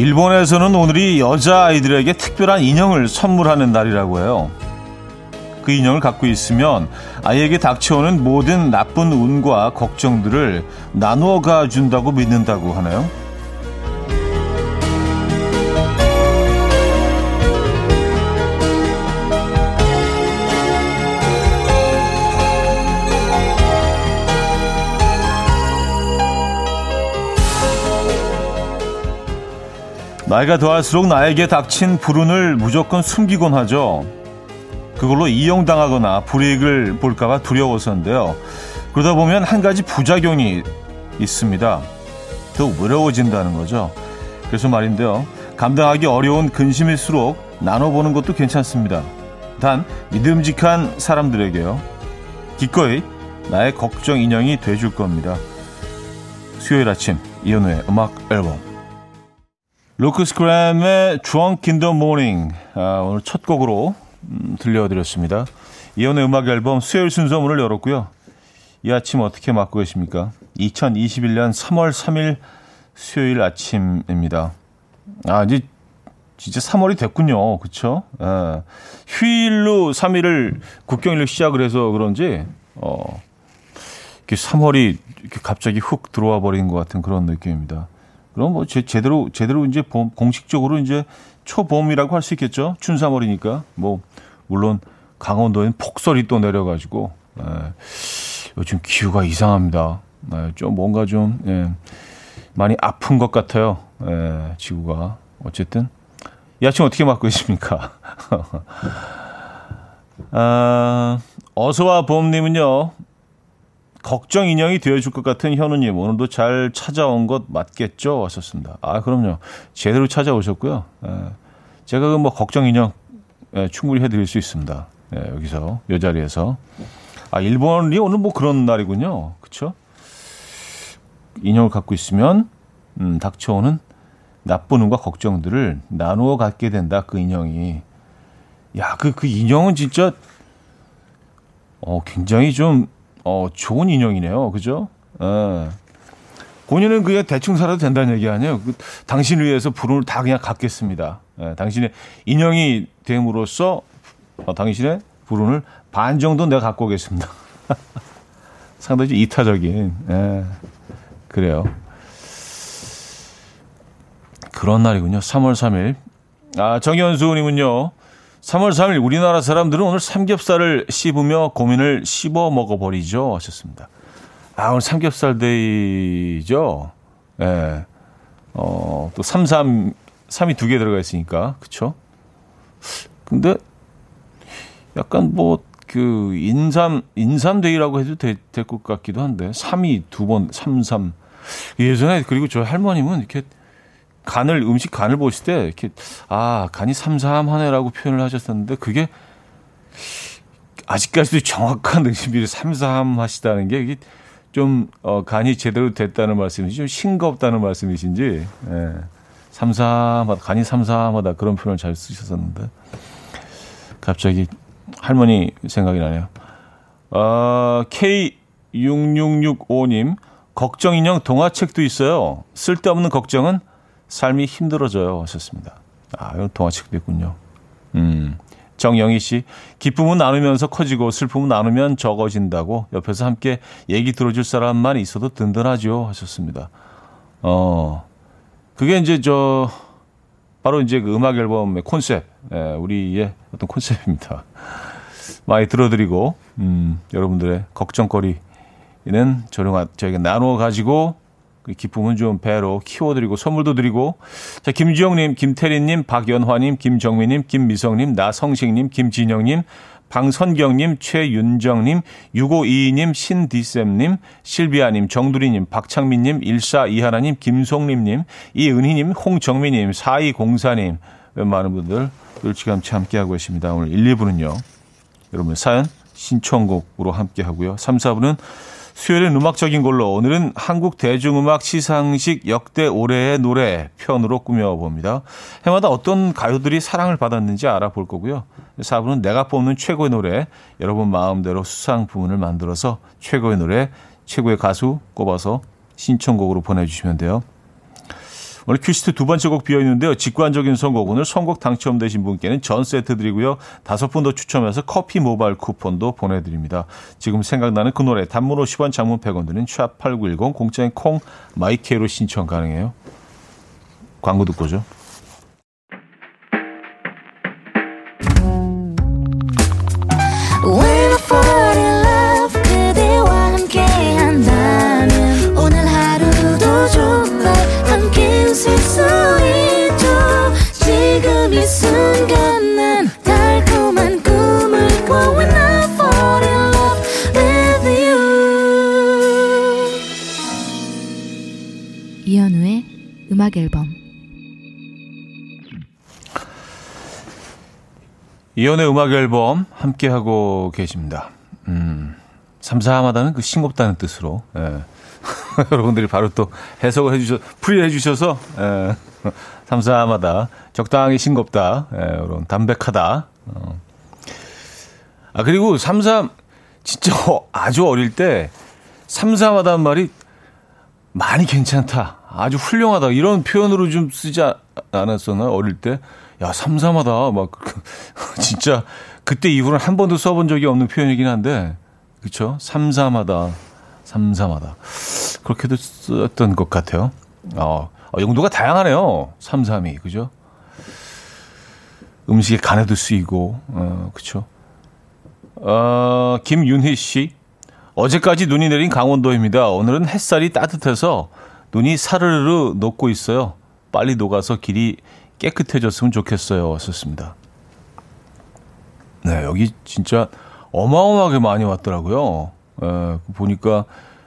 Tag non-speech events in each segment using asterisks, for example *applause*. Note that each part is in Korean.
일본에서는 오늘이 여자아이들에게 특별한 인형을 선물하는 날이라고 해요. 그 인형을 갖고 있으면 아이에게 닥쳐오는 모든 나쁜 운과 걱정들을 나누어 가준다고 믿는다고 하나요? 나이가 더할수록 나에게 닥친 불운을 무조건 숨기곤 하죠. 그걸로 이용당하거나 불이익을 볼까봐 두려워서인데요. 그러다 보면 한 가지 부작용이 있습니다. 더 외로워진다는 거죠. 그래서 말인데요. 감당하기 어려운 근심일수록 나눠보는 것도 괜찮습니다. 단 믿음직한 사람들에게요. 기꺼이 나의 걱정 인형이 돼줄 겁니다. 수요일 아침 이현우의 음악 앨범 루크스 그램의 Drunk in the Morning 아, 오늘 첫 곡으로 음, 들려드렸습니다. 이연의 음악 앨범 수요일 순서 문을 열었고요. 이 아침 어떻게 맞고 계십니까? 2021년 3월 3일 수요일 아침입니다. 아, 이제 진짜 3월이 됐군요. 그쵸? 예. 휴일로 3일을 국경일로 시작을 해서 그런지, 어, 이렇게 3월이 이렇게 갑자기 훅 들어와 버린 것 같은 그런 느낌입니다. 그럼 뭐 제, 제대로 제대로 이제 봄, 공식적으로 이제 초봄이라고 할 수 있겠죠. 춘삼월이니까 뭐 물론 강원도엔 폭설이 또 내려가지고 에, 예, 요즘 기후가 이상합니다. 에, 예, 좀 뭔가 좀 예, 많이 아픈 것 같아요. 에, 예, 지구가 어쨌든 이 아침 어떻게 맞고 있습니까? *laughs* 아, 어서와 봄님은요. 걱정 인형이 되어줄 것 같은 현우님 오늘도 잘 찾아온 것 맞겠죠? 왔었습니다. 아 그럼요. 제대로 찾아오셨고요. 에, 제가 그 뭐 걱정 인형 에, 충분히 해드릴 수 있습니다. 에, 여기서 이 자리에서 아 일본이 오늘 뭐 그런 날이군요. 그렇죠? 인형을 갖고 있으면 음, 닥쳐오는 나쁜 운과 걱정들을 나누어 갖게 된다. 그 인형이 야 그그 그 인형은 진짜 어 굉장히 좀 어, 좋은 인형이네요. 그죠? 예. 본인은 그게 대충 살아도 된다는 얘기 아니에요. 그, 당신을 위해서 불운을 다 그냥 갖겠습니다. 예, 당신의 인형이 됨으로써 어, 당신의 불운을 반 정도 내가 갖고 오겠습니다. *laughs* 상당히 이타적인, 예, 그래요. 그런 날이군요. 3월 3일. 아, 정현수님은요. 3월 3일 우리나라 사람들은 오늘 삼겹살을 씹으며 고민을 씹어 먹어버리죠. 하셨습니다. 아, 오늘 삼겹살 데이죠. 예. 네. 어, 또 3, 3, 3이 두 개 들어가 있으니까. 그쵸? 근데 약간 뭐, 그, 인삼, 인삼데이라고 해도 될 것 같기도 한데, 3이 두 번, 3, 3. 예전에, 그리고 저 할머님은 이렇게 간을 음식 간을 보실 때 이렇게 아 간이 삼삼하네라고 표현을 하셨었는데 그게 아직까지도 정확한 응시비를 삼삼하시다는 게 이게 좀 어, 간이 제대로 됐다는 말씀이지 좀 싱겁다는 말씀이신지 예. 삼삼하다 간이 삼삼하다 그런 표현을 잘 쓰셨었는데 갑자기 할머니 생각이 나네요. 어, K6665님 걱정 인형 동화책도 있어요. 쓸데없는 걱정은 삶이 힘들어져요. 하셨습니다. 아, 이건 동화책도 있군요. 음. 정영희 씨, 기쁨은 나누면서 커지고 슬픔은 나누면 적어진다고 옆에서 함께 얘기 들어줄 사람만 있어도 든든하죠. 하셨습니다. 어, 그게 이제 저, 바로 이제 그 음악 앨범의 콘셉, 예, 우리의 어떤 콘셉입니다. 많이 들어드리고, 음, 여러분들의 걱정거리는 저희가, 저희가 나누어 가지고 그 기쁨은 좀 배로 키워드리고 선물도 드리고 자 김주영님, 김태린님, 박연화님, 김정민님, 김미성님, 나성식님, 김진영님, 방선경님, 최윤정님, 6522님, 신디쌤님, 실비아님, 정두리님, 박창민님, 1421님, 김송림님, 이은희님, 홍정민님, 4204님, 웬만한 분들 일찌감치 함께하고 계십니다. 오늘 1, 2부는요. 여러분 사연 신청곡으로 함께하고요. 3, 4부는 수요일은 음악적인 걸로 오늘은 한국 대중음악 시상식 역대 올해의 노래 편으로 꾸며봅니다. 해마다 어떤 가요들이 사랑을 받았는지 알아볼 거고요. 4부는 내가 뽑는 최고의 노래, 여러분 마음대로 수상 부문을 만들어서 최고의 노래, 최고의 가수 꼽아서 신청곡으로 보내주시면 돼요. 오늘 큐시트 두 번째 곡 비어있는데요. 직관적인 선곡. 오늘 선곡 당첨되신 분께는 전 세트 드리고요. 다섯 분 더 추첨해서 커피 모바일 쿠폰도 보내드립니다. 지금 생각나는 그 노래 단문 50원 장문 100원 드는 샵8910 공짜인 콩 my K로 신청 가능해요. 광고 듣고 오죠 음악 앨범 이연의 음악 앨범 함께 하고 계십니다. 음, 삼삼하다는 그 싱겁다는 뜻으로 예. *laughs* 여러분들이 바로 또 해석을 해주셔 풀이해 주셔서 예. 삼삼하다 적당히 싱겁다 예, 이런 담백하다. 어. 아 그리고 삼삼 진짜 *laughs* 아주 어릴 때 삼삼하다는 말이 많이 괜찮다. 아주 훌륭하다. 이런 표현으로 좀 쓰지 않았었나요? 어릴 때? 야, 삼삼하다. 막, *laughs* 진짜, 그때 이후로는 한 번도 써본 적이 없는 표현이긴 한데, 그쵸? 삼삼하다. 삼삼하다. 그렇게도 썼던 것 같아요. 어, 어 용도가 다양하네요. 삼삼이. 그죠? 음식에 간에도 쓰이고, 어, 그쵸? 어, 김윤희 씨. 어제까지 눈이 내린 강원도입니다. 오늘은 햇살이 따뜻해서 눈이 사르르 녹고 있어요. 빨리 녹아서 길이 깨끗해졌으면 좋겠어요. 썼습니다. 네, 여기 진짜 어마어마하게 많이 왔더라고요. 에, 예, 보니까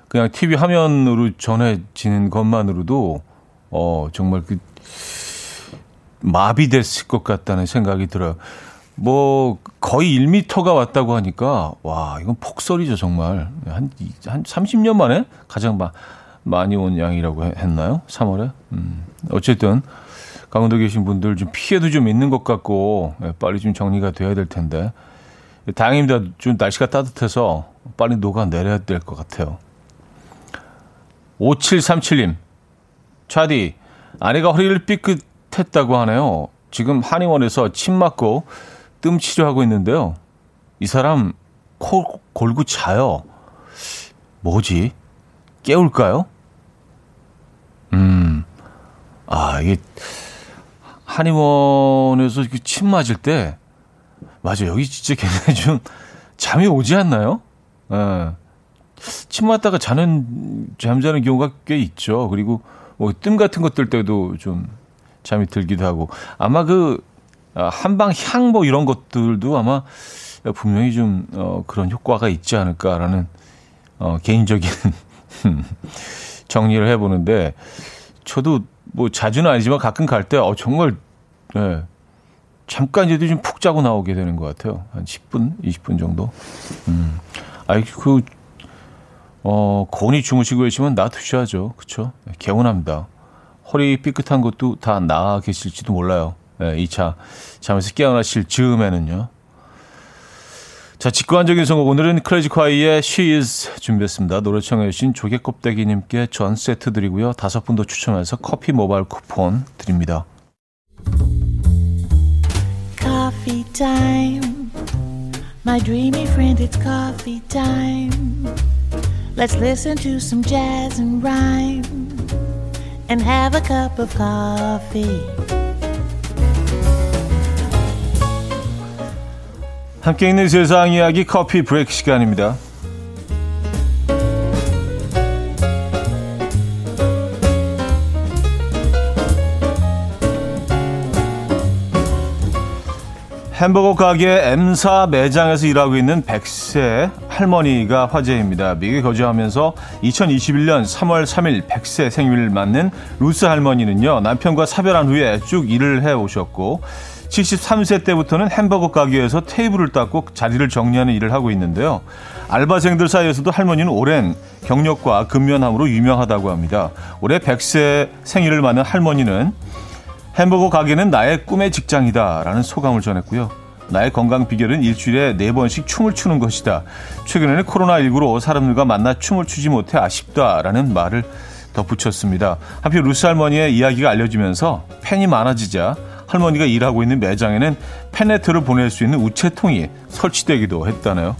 그냥 TV 화면으로 전해지는 것만으로도 어, 정말 그 마비됐을 것 같다는 생각이 들어요. 뭐 거의 1미터가 왔다고 하니까 와 이건 폭설이죠 정말 한한 30년 만에 가장 마, 많이 온 양이라고 했나요? 3월에? 음. 어쨌든 강원도 계신 분들 좀 피해도 좀 있는 것 같고 예, 빨리 좀 정리가 돼야 될 텐데 다행입니다. 좀 날씨가 따뜻해서 빨리 녹아 내려야 될 것 같아요. 5737님, 차디, 아내가 허리를 삐끗했다고 하네요. 지금 한의원에서 침 맞고 뜸 치료하고 있는데요. 이 사람 코 골고 자요. 뭐지? 깨울까요? 음, 아, 이게, 한의원에서 침 맞을 때, 맞아, 여기 진짜 굉장히 좀 잠이 오지 않나요? 예. 침 맞다가 자는, 잠자는 경우가 꽤 있죠. 그리고 뭐, 뜸 같은 것들 때도 좀 잠이 들기도 하고. 아마 그, 아, 한방 향 뭐 이런 것들도 아마 분명히 좀, 어, 그런 효과가 있지 않을까라는, 어, 개인적인 *laughs* 정리를 해보는데 저도 뭐 자주는 아니지만 가끔 갈 때 어, 정말 네, 잠깐이라도 좀 푹 자고 나오게 되는 것 같아요. 한 10분, 20분 정도. 음. 아이, 그, 어, 건이 주무시고 계시면 놔두셔야죠. 네, 개운합니다. 허리 삐끗한 것도 다 나아 계실지도 몰라요. 네, 2차 잠에서 깨어나실 즈음에는요. 자, 직관적인 선곡. 오늘은 크레이지 콰이의 She Is 준비했습니다. 노래 청해 주신 조개껍데기 님께 전 세트 드리고요. 다섯 분도 추첨해서 커피 모바일 쿠폰 드립니다. Coffee time. My dreamy friend, it's coffee time. Let's listen to some jazz and rhyme and have a cup of coffee. 함께 있는 세상 이야기 커피 브레이크 시간입니다. 햄버거 가게 M사 매장에서 일하고 있는 백세 할머니가 화제입니다. 미국에 거주하면서 2021년 3월 3일 백세 생일을 맞는 루스 할머니는요, 남편과 사별한 후에 쭉 일을 해 오셨고, 73세 때부터는 햄버거 가게에서 테이블을 닦고 자리를 정리하는 일을 하고 있는데요. 알바생들 사이에서도 할머니는 오랜 경력과 근면함으로 유명하다고 합니다. 올해 100세 생일을 맞는 할머니는 햄버거 가게는 나의 꿈의 직장이다 라는 소감을 전했고요. 나의 건강 비결은 일주일에 4번씩 춤을 추는 것이다. 최근에는 코로나19로 사람들과 만나 춤을 추지 못해 아쉽다라는 말을 덧붙였습니다. 한편 루스 할머니의 이야기가 알려지면서 팬이 많아지자 할머니가 일하고 있는 매장에는 팬레터를 보낼 수 있는 우체통이 설치되기도 했다네요.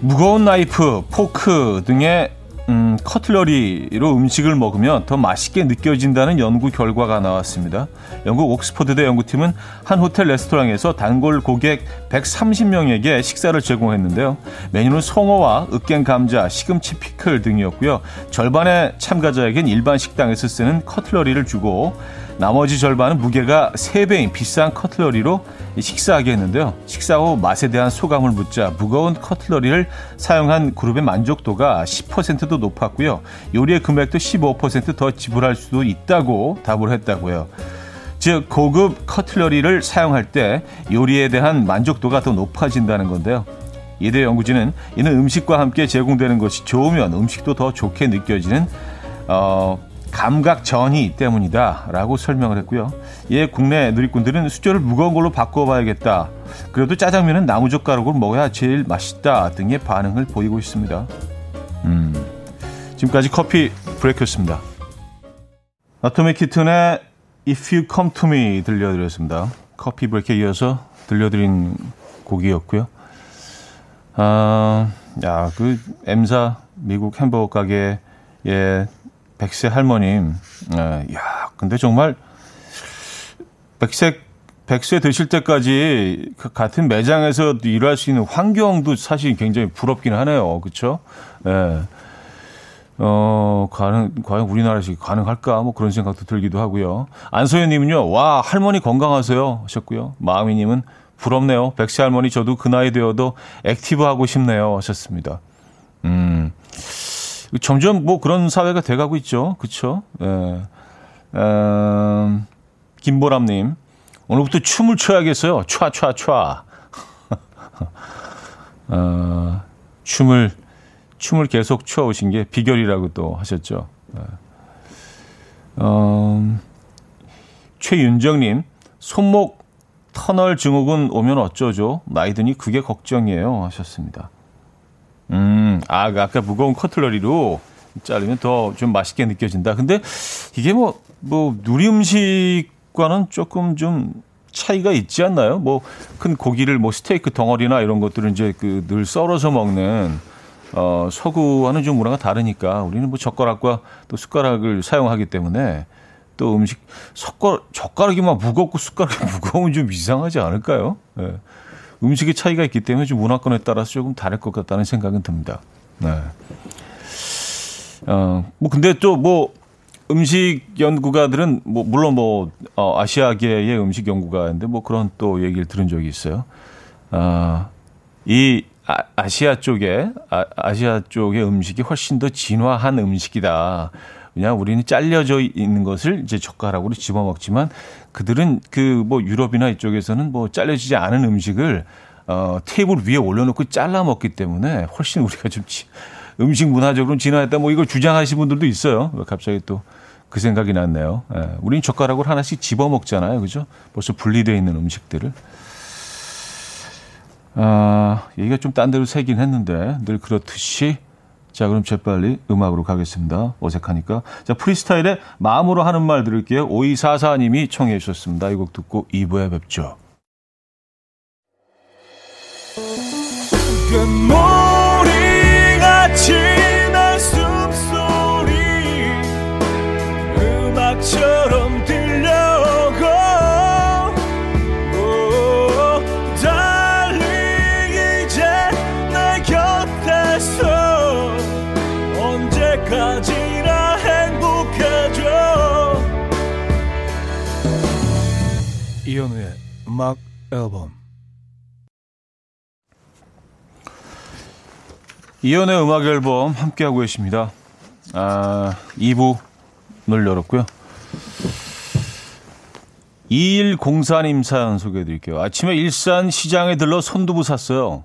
무거운 나이프, 포크 등의 음, cutlery로 음식을 먹으면 더 맛있게 느껴진다는 연구 결과가 나왔습니다. 영국 옥스퍼드대 연구팀은 한 호텔 레스토랑에서 단골 고객 130명에게 식사를 제공했는데요. 메뉴는 송어와 으깬 감자, 시금치 피클 등이었고요. 절반의 참가자에겐 일반 식당에서 쓰는 cutlery를 주고 나머지 절반은 무게가 3배인 비싼 cutlery로 식사하게 했는데요. 식사 후 맛에 대한 소감을 묻자 무거운 커틀러리를 사용한 그룹의 만족도가 10%도 높 았고요. 요리의 금액도 15%더 지불할 수도 있다고 답을 했다고요. 즉 고급 커틀러리를 사용할 때 요리에 대한 만족도가 더 높아진다는 건데요. 이대 연구진은 이는 음식과 함께 제공되는 것이 좋으면 음식도 더 좋게 느껴지는 어, 감각 전이 때문이다라고 설명을 했고요. 예, 국내 누리꾼들은 수저를 무거운 걸로 바꿔봐야겠다. 그래도 짜장면은 나무젓가락으로 먹어야 제일 맛있다 등의 반응을 보이고 있습니다. 음, 지금까지 커피 브레이크였습니다. 아토믹 키튼의 If You Come To Me 들려드렸습니다. 커피 브레이크에 이어서 들려드린 곡이었고요. 아, 야, 그 M사 미국 햄버거 가게의 백세 할머님, 에, 야, 근데 정말 백색 백세 되실 때까지 그 같은 매장에서 일할 수 있는 환경도 사실 굉장히 부럽긴 하네요. 그렇죠? 예. 어, 가능, 과연 우리나라에서 가능할까? 뭐 그런 생각도 들기도 하고요. 안소연님은요, 와, 할머니 건강하세요. 하셨고요. 마음이님은 부럽네요. 백세 할머니 저도 그 나이 되어도 active 하고 싶네요. 하셨습니다. 음. 점점 뭐 그런 사회가 돼가고 있죠. 그쵸? 예. 음, 김보람님, 오늘부터 춤을 춰야겠어요. 촤, 촤, 촤. *laughs* 어, 춤을, 춤을 계속 춰오신 게 비결이라고 또 하셨죠. 예. 어, 최윤정님, 손목 터널 증후군 오면 어쩌죠? 나이 드니 그게 걱정이에요. 하셨습니다. 음, 아, 그 아까 무거운 커틀러리로 자르면 더 좀 맛있게 느껴진다. 근데 이게 뭐, 뭐, 누리 음식과는 조금 좀 차이가 있지 않나요? 뭐, 큰 고기를 뭐 스테이크 덩어리나 이런 것들은 이제 그 늘 썰어서 먹는 어, 서구와는 좀 문화가 다르니까 우리는 뭐 젓가락과 또 숟가락을 사용하기 때문에 또 음식 젓가락, 젓가락이 막 무겁고 숟가락이 *laughs* 무거우면 좀 이상하지 않을까요? 예. 음식의 차이가 있기 때문에 좀 문화권에 따라서 조금 다를 것 같다는 생각은 듭니다. 네. 어, 뭐 근데 또 뭐 음식 연구가들은 뭐 물론 뭐 어, 아시아계의 음식 연구가인데 뭐 그런 또 얘기를 들은 적이 있어요. 아, 이 아, 아시아 쪽에 아, 아시아 쪽의 음식이 훨씬 더 진화한 음식이다. 왜냐 우리는 잘려져 있는 것을 이제 젓가락으로 집어 먹지만 그들은 그 뭐 유럽이나 이쪽에서는 뭐 잘려지지 않은 음식을 어 테이블 위에 올려놓고 잘라 먹기 때문에 훨씬 우리가 좀 지, 음식 문화적으로 진화했다 뭐 이걸 주장하시는 분들도 있어요. 갑자기 또 그 생각이 났네요. 예, 우리는 젓가락으로 하나씩 집어 먹잖아요, 그죠? 벌써 분리되어 있는 음식들을. 아, 얘기가 좀 딴 데로 새긴 했는데 늘 그렇듯이 자, 그럼 재빨리 음악으로 가겠습니다. 어색하니까. 자, 프리스타일의 마음으로 하는 말 들을게요. 5244님이 청해 주셨습니다. 이 곡 듣고 2부에 뵙죠. 금 음악 앨범 이현우의 음악 앨범 함께하고 계십니다. 아, 2부를 열었고요. 2104님 사연 소개해 드릴게요. 아침에 일산 시장에 들러 손두부 샀어요.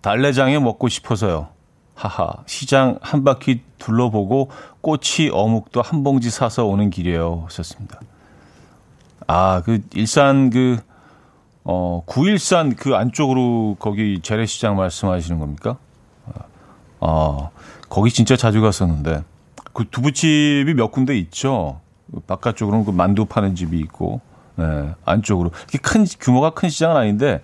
달래장에 먹고 싶어서요. 하하, 시장 한 바퀴 둘러보고 꼬치 어묵도 한 봉지 사서 오는 길이에요. 하셨습니다. 아, 그 일산 그 어, 구일산 그 안쪽으로 거기 재래시장 말씀하시는 겁니까? 어, 거기 진짜 자주 갔었는데 그 두부집이 몇 군데 있죠. 바깥쪽으로는 그 만두 파는 집이 있고, 네, 안쪽으로. 큰, 규모가 큰 시장은 아닌데,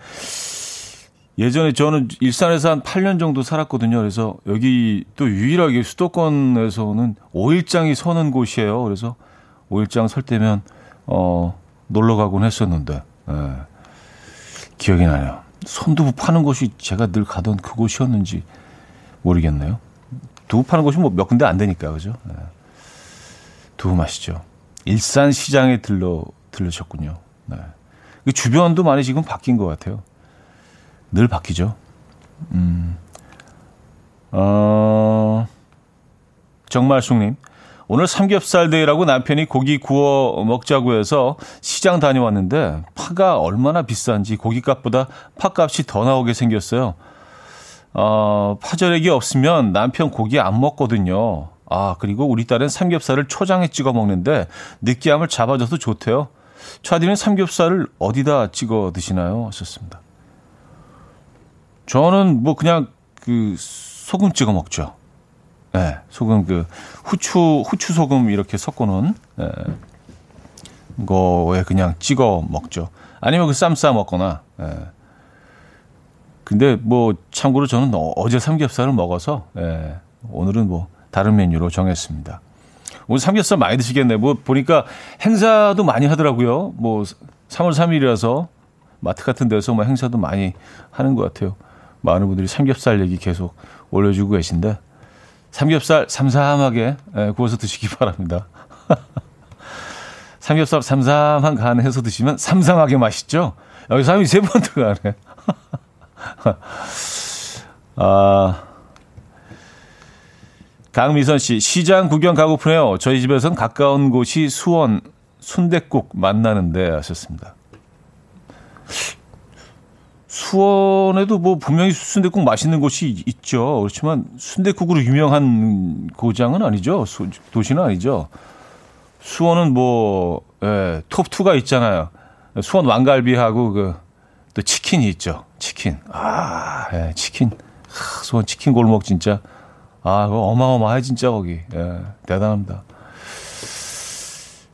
예전에 저는 일산에서 한 8년 정도 살았거든요. 그래서 여기 또 유일하게 수도권에서는 5일장이 서는 곳이에요. 그래서 5일장 설 때면, 어, 놀러 가곤 했었는데, 예. 기억이 나네요. 손두부 파는 곳이 제가 늘 가던 그곳이었는지 모르겠네요. 두부 파는 곳이 뭐 몇 군데 안 되니까, 그죠? 예. 두부 맛있죠. 일산 시장에 들러, 들르셨군요. 네. 그 주변도 많이 지금 바뀐 것 같아요. 늘 바뀌죠. 음. 어, 정말숙님. 오늘 삼겹살 데이라고 남편이 고기 구워 먹자고 해서 시장 다녀왔는데 파가 얼마나 비싼지 고기값보다 파값이 더 나오게 생겼어요. 어, 파절액이 없으면 남편 고기 안 먹거든요. 아, 그리고 우리 딸은 삼겹살을 초장에 찍어 먹는데 느끼함을 잡아줘서 좋대요. 차디는 삼겹살을 어디다 찍어 드시나요? 하셨습니다. 저는 뭐 그냥 그 소금 찍어 먹죠. 네, 소금 그 후추 후추 소금 이렇게 섞어놓은 네, 거에 그냥 찍어 먹죠. 아니면 그 쌈 싸 먹거나. 네. 근데 뭐 참고로 저는 어제 삼겹살을 먹어서 네, 오늘은 뭐 다른 메뉴로 정했습니다. 오늘 삼겹살 많이 드시겠네. 뭐 보니까 행사도 많이 하더라고요. 뭐 3월 3일이라서 마트 같은 데서 뭐 행사도 많이 하는 것 같아요. 많은 분들이 삼겹살 얘기 계속 올려주고 계신데 삼겹살 삼삼하게 예, 구워서 드시기 바랍니다. *laughs* 삼겹살 삼삼한 간 해서 드시면 삼삼하게 맛있죠? 여기 삼이 세 번 들어가네. *laughs* 아, 강미선 씨, 시장 구경 가고프네요. 저희 집에선 가까운 곳이 수원 순대국 만나는데 하셨습니다. 수원에도 뭐 분명히 순대국 맛있는 곳이 있죠. 그렇지만 순대국으로 유명한 고장은 아니죠. 도시는 아니죠. 수원은 뭐, 예, 톱2가 있잖아요. 수원 왕갈비하고 그, 또 치킨이 있죠. 치킨. 아, 예, 치킨. 하, 수원 치킨 골목 진짜. 아, 어마어마해, 진짜, 거기. 예, 대단합니다.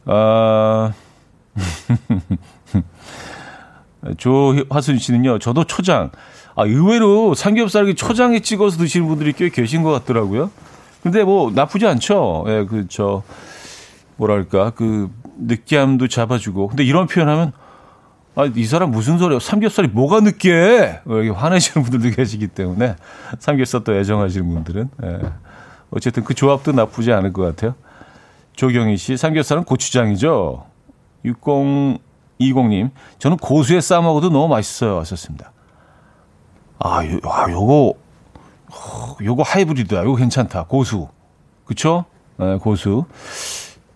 아, *laughs* 조화순 씨는요, 저도 초장. 아, 의외로 삼겹살이 초장에 찍어서 드시는 분들이 꽤 계신 것 같더라고요. 근데 뭐, 나쁘지 않죠. 예, 그, 저, 뭐랄까, 그, 느끼함도 잡아주고. 근데 이런 표현하면, 아, 이 사람 무슨 소리야? 삼겹살이 뭐가 느끼해? 뭐 이렇게 화내시는 분들도 계시기 때문에, 삼겹살 또 애정하시는 분들은. 예. 어쨌든 그 조합도 나쁘지 않을 것 같아요. 조경희 씨, 삼겹살은 고추장이죠. 6020님, 저는 고수에 싸 먹어도 너무 맛있어요. 하셨습니다. 아, 요, 아 요거, 요거 하이브리드야. 요거 괜찮다. 고수. 그쵸? 네, 고수.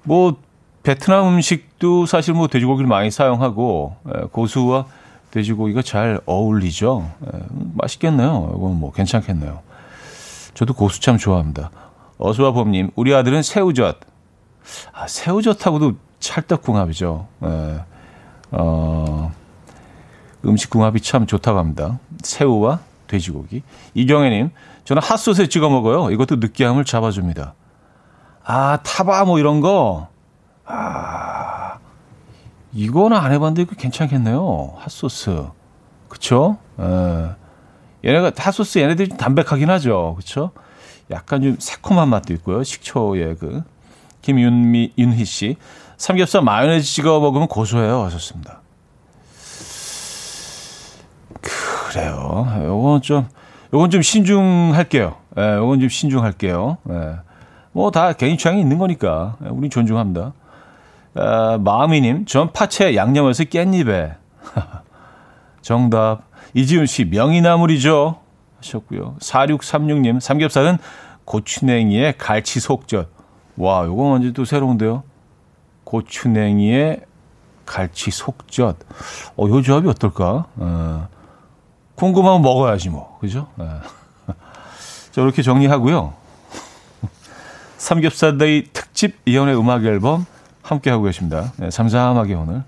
뭐, 베트남 음식도 사실 뭐 돼지고기를 많이 사용하고, 예, 고수와 돼지고기가 잘 어울리죠. 예, 맛있겠네요. 이건 뭐 괜찮겠네요. 저도 고수 참 좋아합니다. 어수와 봄님, 우리 아들은 새우젓. 아, 새우젓하고도 찰떡궁합이죠. 예. 어, 음식 궁합이 참 좋다고 합니다. 새우와 돼지고기. 이경애님, 저는 핫소스에 찍어 먹어요. 이것도 느끼함을 잡아줍니다. 아, 타바 뭐 이런 거. 아, 이거는 안 해봤는데 이거 괜찮겠네요. 핫소스. 그쵸? 예. 얘네가 핫소스 얘네들이 좀 담백하긴 하죠. 그쵸? 약간 좀 새콤한 맛도 있고요. 식초의 그. 김윤미, 윤희 씨. 삼겹살 마요네즈 찍어 먹으면 고소해요. 하셨습니다. 그래요. 요건 좀, 요건 좀 신중할게요. 예, 요건 좀 신중할게요. 예. 뭐다 개인 취향이 있는 거니까. 예, 우린 존중합니다. 아, 마음이님, 전 파채 양념에서 깻잎에. *laughs* 정답. 이지훈 씨, 명이나물이죠. 하셨고요. 4636님, 삼겹살은 고추냉이에 갈치 속젓. 와, 요거 완전 또 새로운데요. 고추냉이에 갈치 속젓. 어, 요 조합이 어떨까? 어, 궁금하면 먹어야지 뭐. 그죠? 어. *laughs* 자, 이렇게 정리하고요. *laughs* 삼겹살 데이 특집 이현우의 음악 앨범 함께 하고 계십니다. 네, 삼삼하게 오늘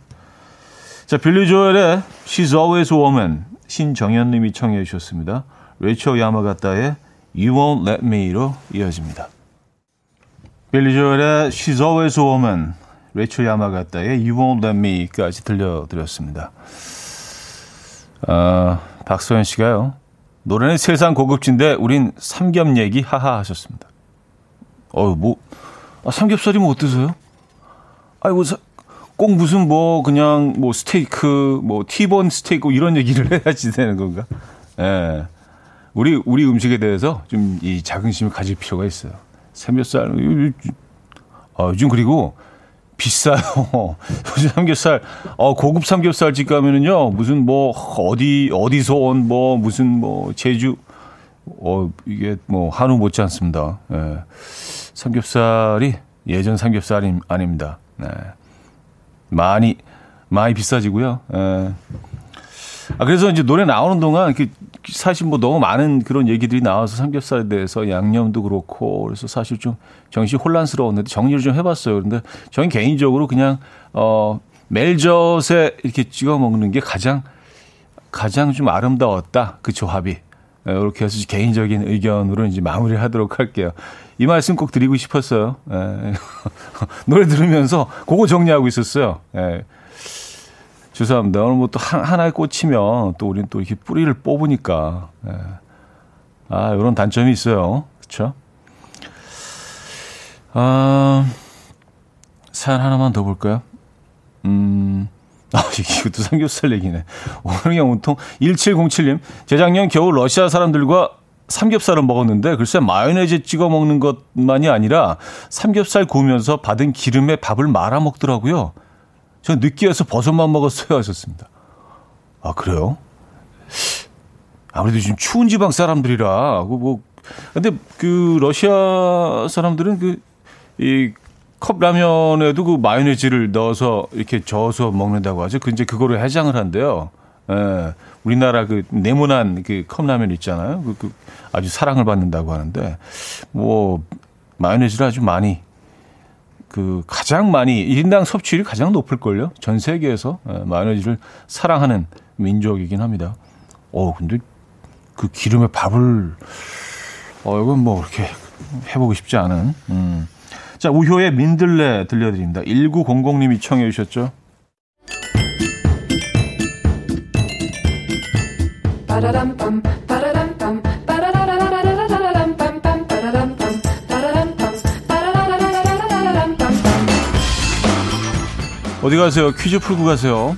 자, 빌리 조엘의 She's Always a Woman 신정현 님이 청해 주셨습니다. 레이첼 야마가타의 You Won't Let Me로 이어집니다. 빌리 조엘의 She's Always a Woman 레이첼 야마가타의 You Won't Let Me까지 들려드렸습니다. 아, 박소연 씨가요. 노래는 세상 고급진데 우린 삼겹 얘기 하하 하셨습니다. 어유 뭐 아, 삼겹살이면 어떠세요? 아이고 꼭 무슨 뭐 그냥 뭐 스테이크 뭐 티본 스테이크 이런 얘기를 *laughs* 해야지 되는 건가? 예. 우리 우리 음식에 대해서 좀 이 자긍심을 가질 필요가 있어요. 삼겹살 어, 요즘 그리고 비싸요. *laughs* 요즘 삼겹살 어 고급 삼겹살 집 가면은요 무슨 뭐 어디 어디서 온 뭐 무슨 뭐 제주 어 이게 뭐 한우 못지 않습니다. 예. 삼겹살이 예전 삼겹살이 아닙니다. 네. 많이 많이 비싸지고요. 예. 아 그래서 이제 노래 나오는 동안 그 사실 뭐 너무 많은 그런 얘기들이 나와서 삼겹살에 대해서 양념도 그렇고 그래서 사실 좀 정신 혼란스러웠는데 정리를 좀 해봤어요. 그런데 저는 개인적으로 그냥 어 멜젓에 이렇게 찍어 먹는 게 가장 가장 좀 아름다웠다 그 조합이 이렇게 해서 개인적인 의견으로 이제 마무리를 하도록 할게요. 이 말씀 꼭 드리고 싶었어요. 예. *laughs* 노래 들으면서 그거 정리하고 있었어요. 예. 죄송합니다. 오늘 뭐 또 하나에 꽂히면 또 우리는 또 이렇게 뿌리를 뽑으니까. 예. 아, 이런 단점이 있어요. 그쵸? 아, 사연 하나만 더 볼까요? 음, *laughs* 아, 이것도 삼겹살 얘기네. 오늘 그냥 온통 1707님. 재작년 겨울 러시아 사람들과 삼겹살을 먹었는데 글쎄 마요네즈 찍어 먹는 것만이 아니라 삼겹살 구우면서 받은 기름에 밥을 말아 먹더라고요. 저 느끼해서 버섯만 먹었어요 하셨습니다. 아 그래요? 아무래도 지금 추운 지방 사람들이라 뭐 근데 그 러시아 사람들은 그 이 컵라면에도 그 마요네즈를 넣어서 이렇게 저어서 먹는다고 하죠. 그 이제 그거를 해장을 한대요. 예. 우리나라 그 네모난 그 컵라면 있잖아요. 그, 그 아주 사랑을 받는다고 하는데 뭐 마요네즈를 아주 많이 그 가장 많이 1인당 섭취율이 가장 높을걸요. 전 세계에서 예, 마요네즈를 사랑하는 민족이긴 합니다. 어 근데 그 기름에 밥을 어 이건 뭐 그렇게 해보고 싶지 않은. 음. 자 우효의 민들레 들려드립니다. 1900님이 청해 주셨죠. 어디 가세요? 퀴즈 풀고 가세요.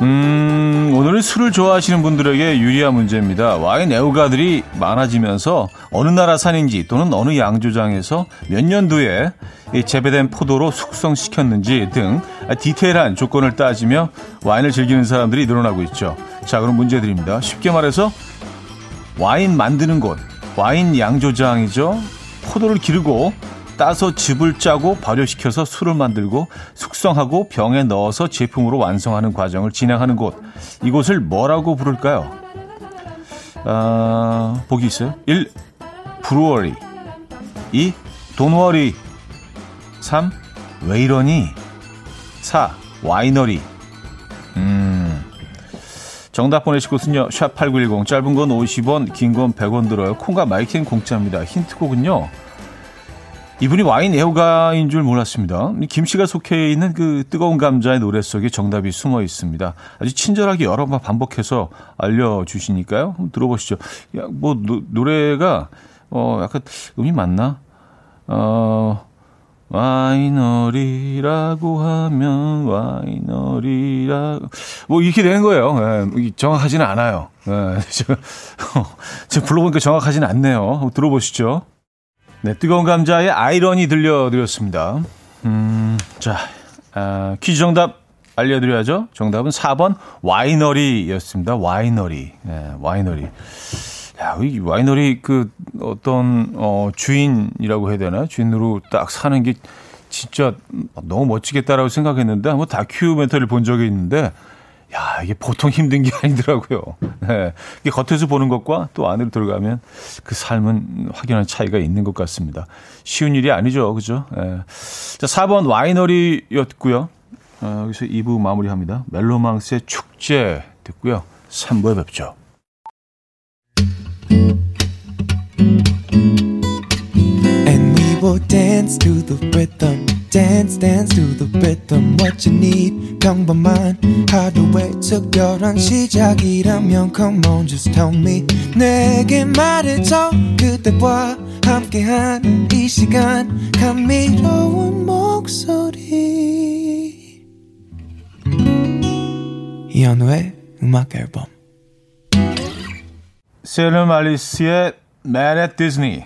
음, 오늘은 술을 좋아하시는 분들에게 유리한 문제입니다. 와인 애호가들이 많아지면서 어느 나라 산인지 또는 어느 양조장에서 몇 년도에 재배된 포도로 숙성시켰는지 등 디테일한 조건을 따지며 와인을 즐기는 사람들이 늘어나고 있죠. 자, 그럼 문제 드립니다. 쉽게 말해서 와인 만드는 곳, 와인 양조장이죠. 포도를 기르고 따서 즙을 짜고 발효시켜서 술을 만들고 숙성하고 병에 넣어서 제품으로 완성하는 과정을 진행하는 곳. 이곳을 뭐라고 부를까요? 아, 보기 있어요. 1. 브루어리 2. 돈워리 3. 왜 이러니? 4. 와이너리 음. 정답 보내실 곳은요. 샵8910 짧은 건 50원 긴 건 100원 들어요. 콩과 my K는 공짜입니다. 힌트곡은요. 이분이 와인 애호가인 줄 몰랐습니다. 김씨가 속해 있는 그 뜨거운 감자의 노래 속에 정답이 숨어 있습니다. 아주 친절하게 여러 번 반복해서 알려주시니까요. 들어보시죠. 야, 뭐, 노, 노래가, 어, 약간 음이 맞나? 어, 와이너리라고 하면 와이너리라 뭐 이렇게 되는 거예요. 예, 정확하지는 않아요. 예, *laughs* 제가, 불러보니까 정확하지는 않네요. 들어보시죠. 네, 뜨거운 감자의 아이러니 들려드렸습니다. 음, 자, 아, 퀴즈 정답 알려드려야죠. 정답은 4번 와이너리였습니다. 와이너리. 네, 와이너리. 야, 이 와이너리 그 어떤 어 주인이라고 해야 되나? 주인으로 딱 사는 게 진짜 너무 멋지겠다라고 생각했는데 한번 다큐멘터리를 본 적이 있는데 야, 이게 보통 힘든 게 *laughs* 아니더라고요. 네. 이게 겉에서 보는 것과 또 안으로 들어가면 그 삶은 확연한 차이가 있는 것 같습니다. 쉬운 일이 아니죠. 그죠? 네. 자, 4번 와이너리였고요. 어, 여기서 2부 마무리합니다. 멜로망스의 축제 듣고요. 3부에 뵙죠. will dance to the rhythm. dance dance to the rhythm what you need 평범한 하루의 특별한 시작이라면 come on just tell me 내게 말해줘 그대와 함께한 이 시간 감미로운 목소리 이현우의 음악 앨범 세르 말리스의 Mad at Disney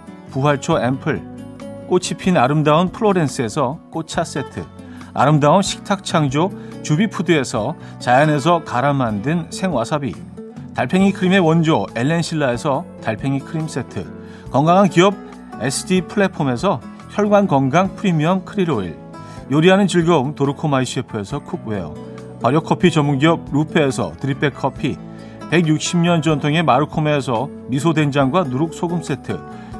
부활초 앰플, 꽃이 핀 아름다운 플로렌스에서 꽃차 세트, 아름다운 식탁 창조 주비푸드에서 자연에서 갈아 만든 생와사비 달팽이 크림의 원조 엘렌실라에서 달팽이 크림 세트 건강한 기업 SD 플랫폼에서 혈관 건강 프리미엄 크릴 오일 요리하는 즐거움 도르코마이 셰프에서 cookware 발효 커피 전문 기업 루페에서 drip bag 커피 160년 전통의 마루코메에서 미소 된장과 누룩 소금 세트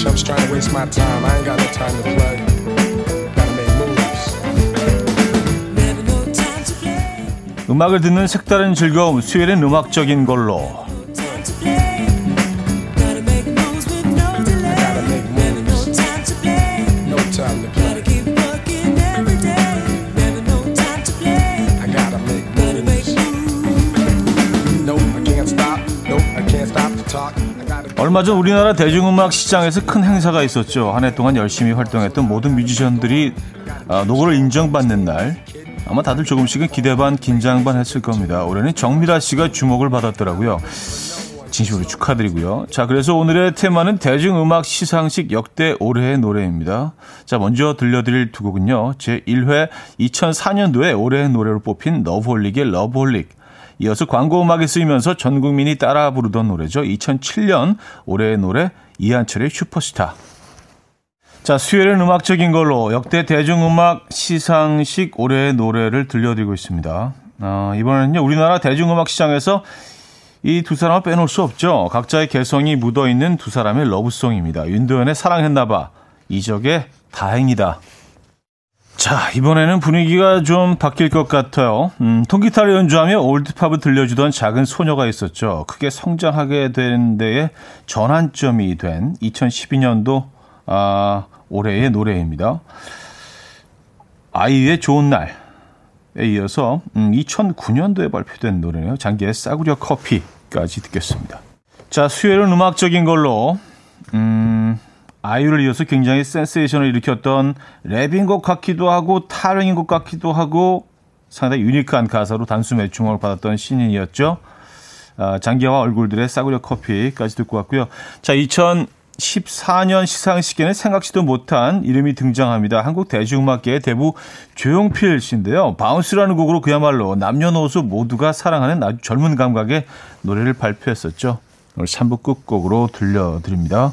Chumps trying to waste my time. I ain't got no time to play. Gotta make moves. 음악을 듣는 색다른 즐거움, 수요일엔 음악적인 걸로. 얼마 전 우리나라 대중음악 시장에서 큰 행사가 있었죠. 한 해 동안 열심히 활동했던 모든 뮤지션들이 아, 노고를 인정받는 날. 아마 다들 조금씩은 기대 반 긴장 반 했을 겁니다. 올해는 정미라 씨가 주목을 받았더라고요. 진심으로 축하드리고요. 자, 그래서 오늘의 테마는 대중음악 시상식 역대 올해의 노래입니다. 자, 먼저 들려드릴 두 곡은요. 제 1회 2004년도에 올해의 노래로 뽑힌 러브홀릭의 러브홀릭. 이어서 광고 음악에 쓰이면서 전 국민이 따라 부르던 노래죠. 2007년 올해의 노래 이한철의 슈퍼스타. 자, 수요일은 음악적인 걸로 역대 대중음악 시상식 올해의 노래를 들려드리고 있습니다. 어, 이번에는요, 우리나라 대중음악 시장에서 이 두 사람을 빼놓을 수 없죠. 각자의 개성이 묻어있는 두 사람의 러브송입니다. 윤도현의 사랑했나봐, 이적의 다행이다. 자, 이번에는 분위기가 좀 바뀔 것 같아요. 음, 통기타를 연주하며 올드팝을 들려주던 작은 소녀가 있었죠. 크게 성장하게 된 데에 전환점이 된 2012년도 아, 올해의 노래입니다. 아이유의 좋은 날에 이어서 음, 2009년도에 발표된 노래네요. 장기의 싸구려 커피까지 듣겠습니다. 자, 수요일은 음악적인 걸로 음, 아이유를 이어서 굉장히 센세이션을 일으켰던 랩인 것 같기도 하고 타령인 것 같기도 하고 상당히 유니크한 가사로 단숨에 주목을 받았던 신인이었죠. 아, 장기와 얼굴들의 싸구려 커피까지 듣고 왔고요. 자, 2014년 시상식에는 생각지도 못한 이름이 등장합니다. 한국 대중음악계의 대부 조용필 씨인데요. 바운스라는 곡으로 그야말로 남녀노소 모두가 사랑하는 아주 젊은 감각의 노래를 발표했었죠. 오늘 3부 끝곡으로 들려드립니다.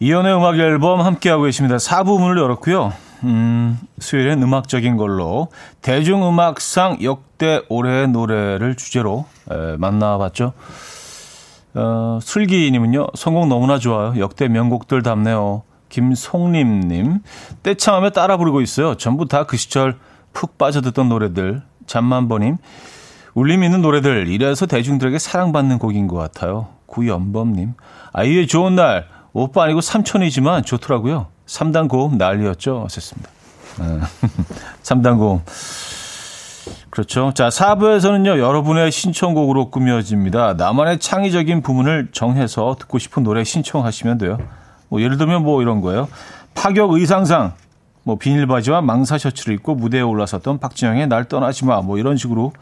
이연의 음악 앨범 함께하고 계십니다. 4부 문을 열었고요. 음, 수요일엔 음악적인 걸로 대중음악상 역대 올해의 노래를 주제로 에, 만나봤죠. 어, 슬기님은요, 성공 너무나 좋아요. 역대 명곡들 담네요. 김송림님, 떼창하며 따라 부르고 있어요. 전부 다 그 시절 푹 빠져듣던 노래들. 잠만보님, 울림 있는 노래들. 이래서 대중들에게 사랑받는 곡인 것 같아요. 구연범님, 아이의 좋은 날. 오빠 아니고 삼촌이지만 좋더라고요. 3단 고음 난리였죠. 하셨습니다. 3단 *laughs* 고음. 그렇죠. 자, 4부에서는요, 여러분의 신청곡으로 꾸며집니다. 나만의 창의적인 부분을 정해서 듣고 싶은 노래 신청하시면 돼요. 뭐, 예를 들면 뭐 이런 거예요. 파격 의상상, 뭐, 비닐바지와 망사 셔츠를 입고 무대에 올라섰던 박진영의 날 떠나지 마. 뭐, 이런 식으로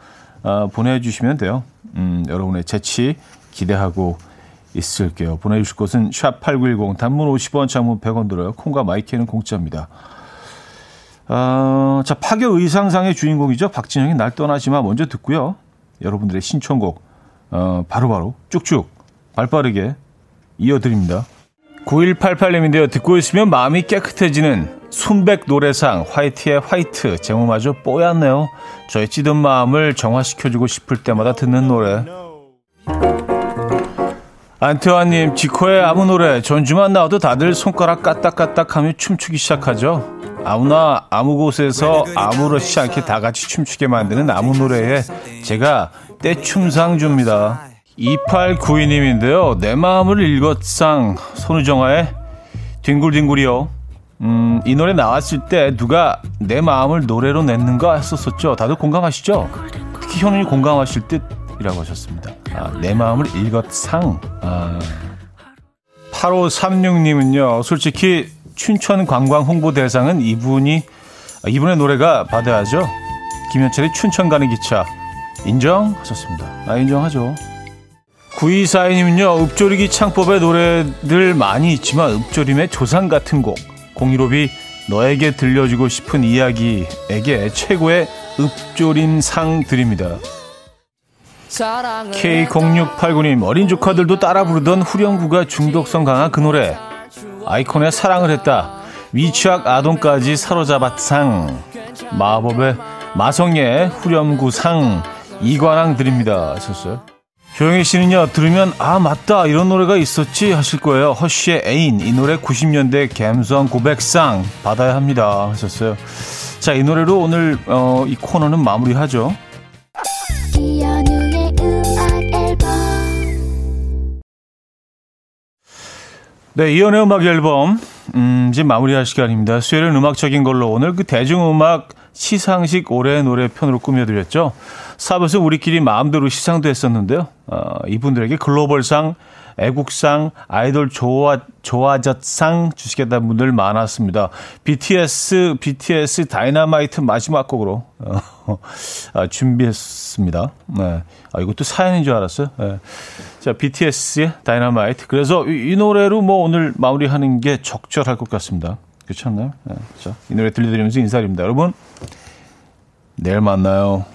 어, 보내주시면 돼요. 음, 여러분의 재치 기대하고 있을게요. 보내주실 곳은 샵8910 단문 50원 장문 100원 들어요. 콩과 My K는 공짜입니다. 어, 자 파격 의상상의 주인공이죠. 박진영의 날 떠나지마 먼저 듣고요. 여러분들의 신청곡 어, 바로바로 쭉쭉 발빠르게 이어드립니다. 9188님인데요. 듣고 있으면 마음이 깨끗해지는 순백 노래상 화이트의 화이트 제목마저 뽀얗네요. 저의 찌든 마음을 정화시켜주고 싶을 때마다 듣는 노래. 안태환님, 지코의 아무 노래, 전주만 나와도 다들 손가락 까딱까딱 하며 춤추기 시작하죠. 아무나 아무 곳에서 아무렇지 않게 다 같이 춤추게 만드는 아무 노래에 제가 떼춤상 줍니다. 2892님인데요. 내 마음을 읽었상 손우정아의 뒹굴뒹굴이요. 음, 이 노래 나왔을 때 누가 내 마음을 노래로 냈는가 했었었죠. 다들 공감하시죠? 특히 현우이 공감하실 듯 이라고 하셨습니다. 아, 내 마음을 읽었상. 아. 8536님은요, 솔직히 춘천 관광 홍보 대상은 이분이, 아, 이분의 노래가 받아야죠. 김현철의 춘천 가는 기차. 인정하셨습니다. 아, 인정하죠. 9242님은요, 읍조리기 창법의 노래들 많이 있지만 읍조림의 조상 같은 곡. 공유롭이 너에게 들려주고 싶은 이야기에게 최고의 읍조림상 드립니다. K0689님 어린 조카들도 따라 부르던 후렴구가 중독성 강한 그 노래. 아이콘의 사랑을 했다. 위취학 아동까지 사로잡았상. 마법의 마성의 후렴구상. 이관왕 드립니다. 하셨어요. 조영희 씨는요 들으면 아 맞다 이런 노래가 있었지 하실 거예요. 허쉬의 애인 이 노래 90년대 감성 고백상 받아야 합니다. 하셨어요. 자 이 노래로 오늘 어, 이 코너는 마무리하죠 네, 이연의 음악 앨범 음, 이제 마무리할 시간입니다. 수요일은 음악적인 걸로 오늘 그 대중음악 시상식 올해의 노래 편으로 꾸며드렸죠. 사부에서 우리끼리 마음대로 시상도 했었는데요. 어, 이분들에게 글로벌상, 애국상, 아이돌 좋아, 좋아졌상 주시겠다는 분들 많았습니다. BTS, BTS 다이너마이트 마지막 곡으로 어, 아, 준비했습니다. 네. 아, 이것도 사연인 줄 알았어요. 네. 자, BTS의 다이너마이트. 그래서 이, 이 노래로 뭐 오늘 마무리하는 게 적절할 것 같습니다. 그렇지 않나요? 네. 자, 이 노래 들려드리면서 인사드립니다. 여러분, 내일 만나요.